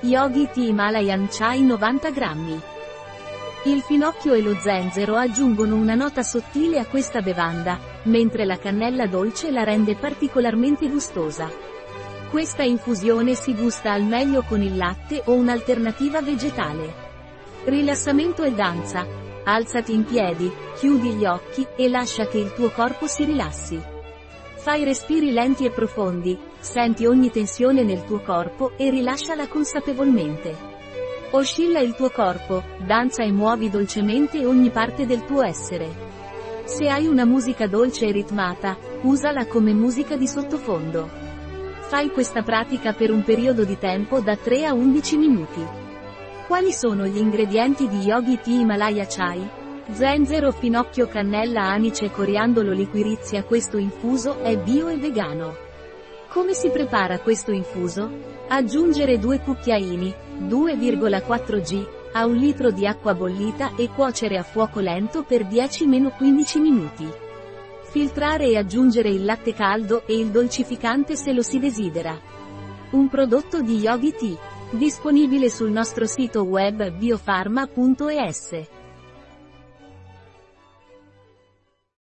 Yogi Tea Himalayan Chai 90 grammi. Il finocchio e lo zenzero aggiungono una nota sottile a questa bevanda, mentre la cannella dolce la rende particolarmente gustosa. Questa infusione si gusta al meglio con il latte o un'alternativa vegetale. Rilassamento e danza. Alzati in piedi, chiudi gli occhi, e lascia che il tuo corpo si rilassi. Fai respiri lenti e profondi, senti ogni tensione nel tuo corpo, e rilasciala consapevolmente. Oscilla il tuo corpo, danza e muovi dolcemente ogni parte del tuo essere. Se hai una musica dolce e ritmata, usala come musica di sottofondo. Fai questa pratica per un periodo di tempo da 3 a 11 minuti. Quali sono gli ingredienti di Yogi Tea Himalaya Chai? Zenzero, finocchio, cannella, anice coriandolo liquirizia Questo infuso è bio e vegano. Come si prepara questo infuso? Aggiungere 2 cucchiaini, 2,4 g, a un litro di acqua bollita e cuocere a fuoco lento per 10-15 minuti. Filtrare e aggiungere il latte caldo e il dolcificante se lo si desidera. Un prodotto di Yogi Tea. Disponibile sul nostro sito web biofarma.es.